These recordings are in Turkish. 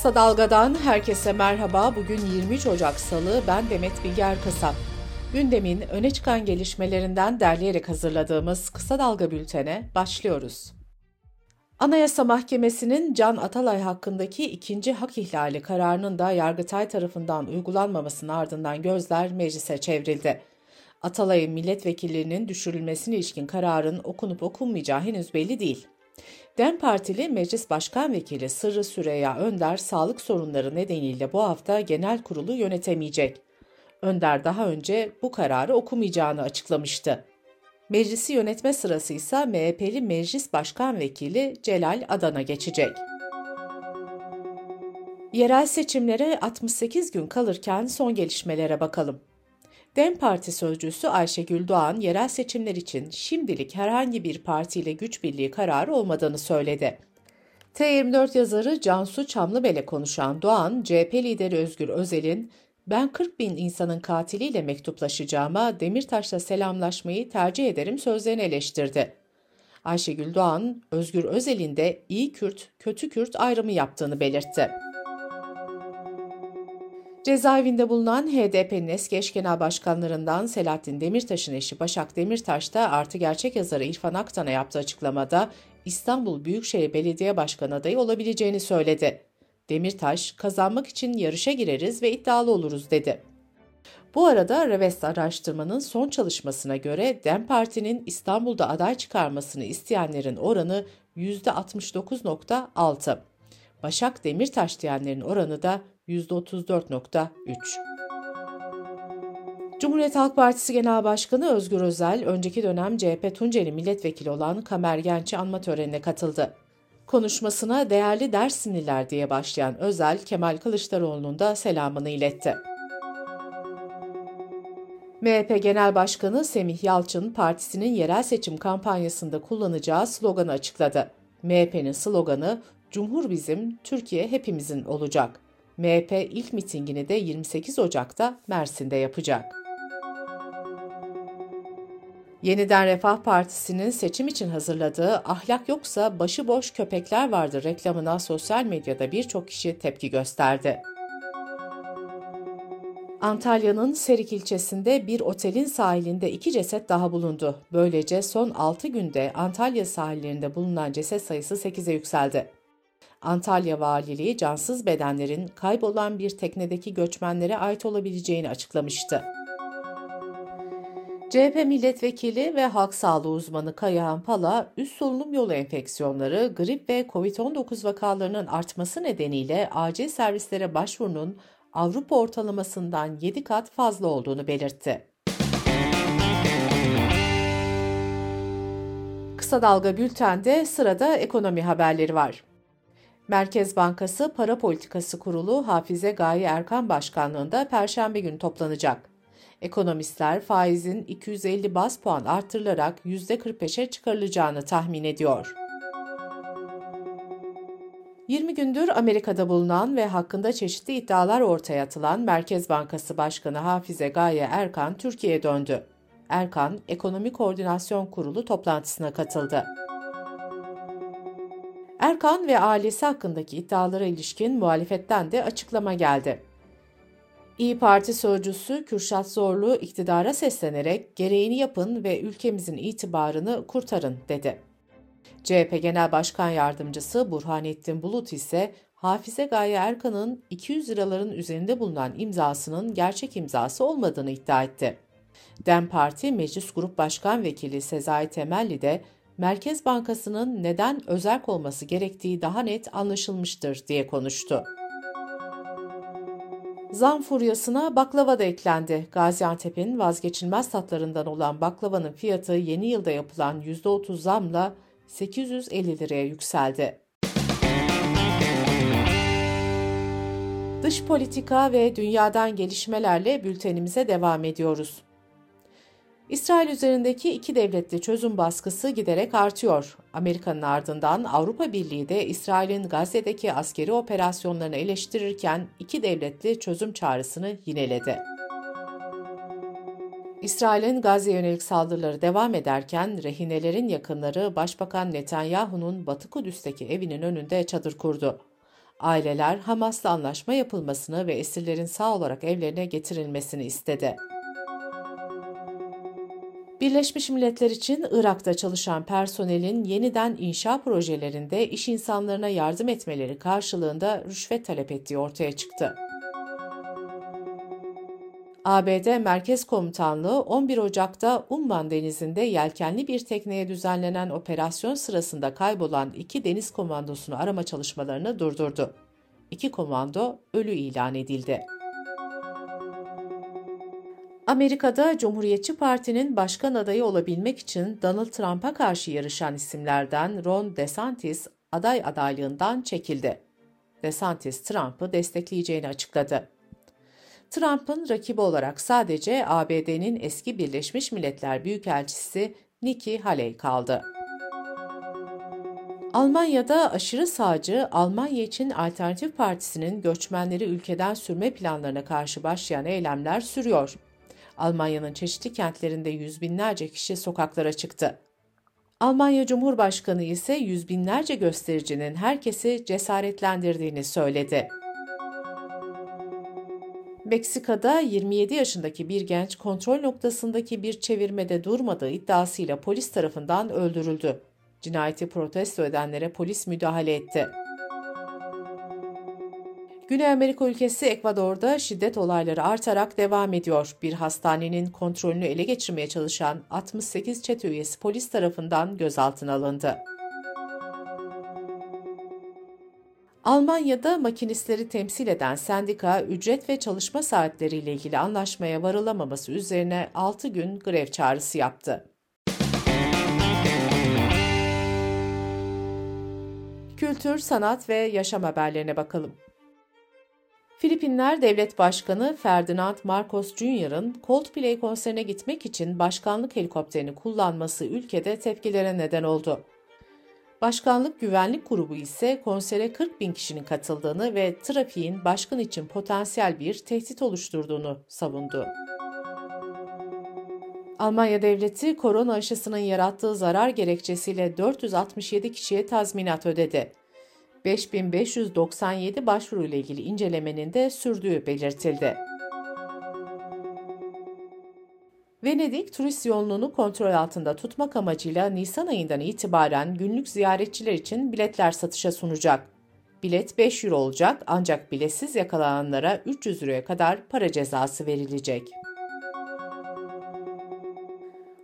Kısa Dalga'dan herkese merhaba. Bugün 23 Ocak Salı, ben Demet Bilger Kasap. Gündemin öne çıkan gelişmelerinden derleyerek hazırladığımız Kısa Dalga bültene başlıyoruz. Anayasa Mahkemesi'nin Can Atalay hakkındaki ikinci hak ihlali kararının da Yargıtay tarafından uygulanmamasının ardından gözler meclise çevrildi. Atalay'ın milletvekillerinin düşürülmesine ilişkin kararın okunup okunmayacağı henüz belli değil. DEM Partili Meclis Başkan Vekili Sırrı Süreyya Önder sağlık sorunları nedeniyle bu hafta genel kurulu yönetemeyecek. Önder daha önce bu kararı okumayacağını açıklamıştı. Meclisi yönetme sırası ise MHP'li Meclis Başkan Vekili Celal Adan'a geçecek. Yerel seçimlere 68 gün kalırken son gelişmelere bakalım. DEM Parti sözcüsü Ayşegül Doğan, yerel seçimler için şimdilik herhangi bir partiyle güç birliği kararı olmadığını söyledi. T24 yazarı Cansu Çamlıbel'e konuşan Doğan, CHP lideri Özgür Özel'in ben 40 bin insanın katiliyle mektuplaşacağıma Demirtaş'la selamlaşmayı tercih ederim sözlerini eleştirdi. Ayşegül Doğan, Özgür Özel'in de iyi Kürt, kötü Kürt ayrımı yaptığını belirtti. Cezaevinde bulunan HDP'nin eski eş genel başkanlarından Selahattin Demirtaş'ın eşi Başak Demirtaş da artı gerçek yazarı İrfan Aktan'a yaptığı açıklamada İstanbul Büyükşehir Belediye Başkanı adayı olabileceğini söyledi. Demirtaş, kazanmak için yarışa gireriz ve iddialı oluruz dedi. Bu arada Revest araştırmanın son çalışmasına göre DEM Parti'nin İstanbul'da aday çıkarmasını isteyenlerin oranı %69.6. Başak Demirtaş diyenlerin oranı da %34.3. Cumhuriyet Halk Partisi Genel Başkanı Özgür Özel, önceki dönem CHP Tunceli milletvekili olan Kamer Genç'i anma törenine katıldı. Konuşmasına değerli Dersimliler diye başlayan Özel, Kemal Kılıçdaroğlu'nun da selamını iletti. MHP Genel Başkanı Semih Yalçın, partisinin yerel seçim kampanyasında kullanacağı sloganı açıkladı. MHP'nin sloganı Cumhur bizim, Türkiye hepimizin olacak. MHP ilk mitingini de 28 Ocak'ta Mersin'de yapacak. Yeniden Refah Partisi'nin seçim için hazırladığı ahlak yoksa başıboş köpekler vardır reklamına sosyal medyada birçok kişi tepki gösterdi. Antalya'nın Serik ilçesinde bir otelin sahilinde iki ceset daha bulundu. Böylece son 6 günde Antalya sahillerinde bulunan ceset sayısı 8'e yükseldi. Antalya Valiliği cansız bedenlerin kaybolan bir teknedeki göçmenlere ait olabileceğini açıklamıştı. CHP milletvekili ve halk sağlığı uzmanı Kayahan Pala, üst solunum yolu enfeksiyonları, grip ve COVID-19 vakalarının artması nedeniyle acil servislere başvurunun Avrupa ortalamasından 7 kat fazla olduğunu belirtti. Kısa Dalga Bülten'de sırada ekonomi haberleri var. Merkez Bankası Para Politikası Kurulu Hafize Gaye Erkan Başkanlığında Perşembe günü toplanacak. Ekonomistler faizin 250 bas puan artırılarak %45'e çıkarılacağını tahmin ediyor. 20 gündür Amerika'da bulunan ve hakkında çeşitli iddialar ortaya atılan Merkez Bankası Başkanı Hafize Gaye Erkan Türkiye'ye döndü. Erkan, Ekonomi Koordinasyon Kurulu toplantısına katıldı. Erkan ve ailesi hakkındaki iddialara ilişkin muhalefetten de açıklama geldi. İyi Parti sözcüsü Kürşat Zorlu iktidara seslenerek gereğini yapın ve ülkemizin itibarını kurtarın dedi. CHP Genel Başkan Yardımcısı Burhanettin Bulut ise Hafize Gaye Erkan'ın 200 liraların üzerinde bulunan imzasının gerçek imzası olmadığını iddia etti. DEM Parti Meclis Grup Başkan Vekili Sezai Temelli de Merkez Bankası'nın neden özerk olması gerektiği daha net anlaşılmıştır diye konuştu. Zam furyasına baklava da eklendi. Gaziantep'in vazgeçilmez tatlarından olan baklavanın fiyatı yeni yılda yapılan %30 zamla 850 liraya yükseldi. Dış politika ve dünyadan gelişmelerle bültenimize devam ediyoruz. İsrail üzerindeki iki devletli çözüm baskısı giderek artıyor. Amerika'nın ardından Avrupa Birliği de İsrail'in Gazze'deki askeri operasyonlarını eleştirirken iki devletli çözüm çağrısını yineledi. İsrail'in Gazze yönelik saldırıları devam ederken rehinelerin yakınları Başbakan Netanyahu'nun Batı Kudüs'teki evinin önünde çadır kurdu. Aileler Hamas'la anlaşma yapılmasını ve esirlerin sağ olarak evlerine getirilmesini istedi. Birleşmiş Milletler için Irak'ta çalışan personelin yeniden inşa projelerinde iş insanlarına yardım etmeleri karşılığında rüşvet talep ettiği ortaya çıktı. ABD Merkez Komutanlığı 11 Ocak'ta Umman Denizi'nde yelkenli bir tekneye düzenlenen operasyon sırasında kaybolan iki deniz komandosunu arama çalışmalarını durdurdu. İki komando ölü ilan edildi. Amerika'da Cumhuriyetçi Parti'nin başkan adayı olabilmek için Donald Trump'a karşı yarışan isimlerden Ron DeSantis aday adaylığından çekildi. DeSantis Trump'ı destekleyeceğini açıkladı. Trump'ın rakibi olarak sadece ABD'nin eski Birleşmiş Milletler Büyükelçisi Nikki Haley kaldı. Almanya'da aşırı sağcı Almanya için Alternatif Partisi'nin göçmenleri ülkeden sürme planlarına karşı başlayan eylemler sürüyor. Almanya'nın çeşitli kentlerinde yüz binlerce kişi sokaklara çıktı. Almanya Cumhurbaşkanı ise yüz binlerce göstericinin herkesi cesaretlendirdiğini söyledi. Meksika'da 27 yaşındaki bir genç kontrol noktasındaki bir çevirmede durmadığı iddiasıyla polis tarafından öldürüldü. Cinayeti protesto edenlere polis müdahale etti. Güney Amerika ülkesi Ekvador'da şiddet olayları artarak devam ediyor. Bir hastanenin kontrolünü ele geçirmeye çalışan 68 çete üyesi polis tarafından gözaltına alındı. Almanya'da makinistleri temsil eden sendika ücret ve çalışma saatleriyle ilgili anlaşmaya varılamaması üzerine 6 gün grev çağrısı yaptı. Kültür, sanat ve yaşam haberlerine bakalım. Filipinler Devlet Başkanı Ferdinand Marcos Jr.'ın Coldplay konserine gitmek için başkanlık helikopterini kullanması ülkede tepkilere neden oldu. Başkanlık Güvenlik Grubu ise konsere 40 bin kişinin katıldığını ve trafiğin başkan için potansiyel bir tehdit oluşturduğunu savundu. Almanya devleti korona aşısının yarattığı zarar gerekçesiyle 467 kişiye tazminat ödedi. 5597 başvuru ile ilgili incelemenin de sürdüğü belirtildi. Venedik turist yoğunluğunu kontrol altında tutmak amacıyla Nisan ayından itibaren günlük ziyaretçiler için biletler satışa sunacak. Bilet 5 euro olacak ancak biletsiz yakalananlara 300 euroya kadar para cezası verilecek.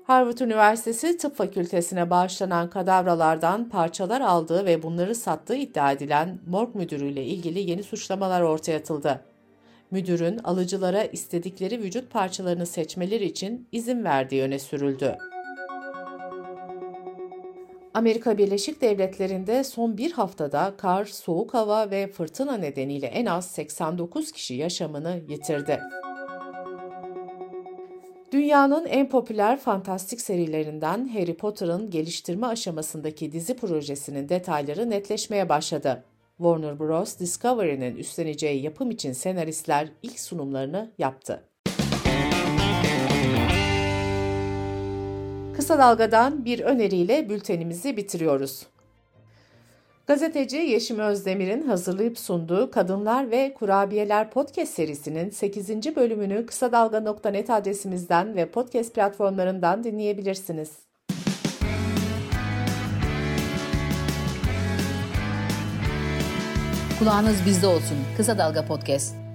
Harvard Üniversitesi Tıp Fakültesine bağışlanan kadavralardan parçalar aldığı ve bunları sattığı iddia edilen morg müdürüyle ilgili yeni suçlamalar ortaya atıldı. Müdürün alıcılara istedikleri vücut parçalarını seçmeleri için izin verdiği öne sürüldü. Amerika Birleşik Devletleri'nde son bir haftada kar, soğuk hava ve fırtına nedeniyle en az 89 kişi yaşamını yitirdi. Dünyanın en popüler fantastik serilerinden Harry Potter'ın geliştirme aşamasındaki dizi projesinin detayları netleşmeye başladı. Warner Bros. Discovery'nin üstleneceği yapım için senaristler ilk sunumlarını yaptı. Kısa Dalga'dan bir öneriyle bültenimizi bitiriyoruz. Gazeteci Yeşim Özdemir'in hazırlayıp sunduğu Kadınlar ve Kurabiyeler podcast serisinin 8. bölümünü kısa dalga.net adresimizden ve podcast platformlarından dinleyebilirsiniz. Kulağınız bizde olsun. Kısa Dalga Podcast.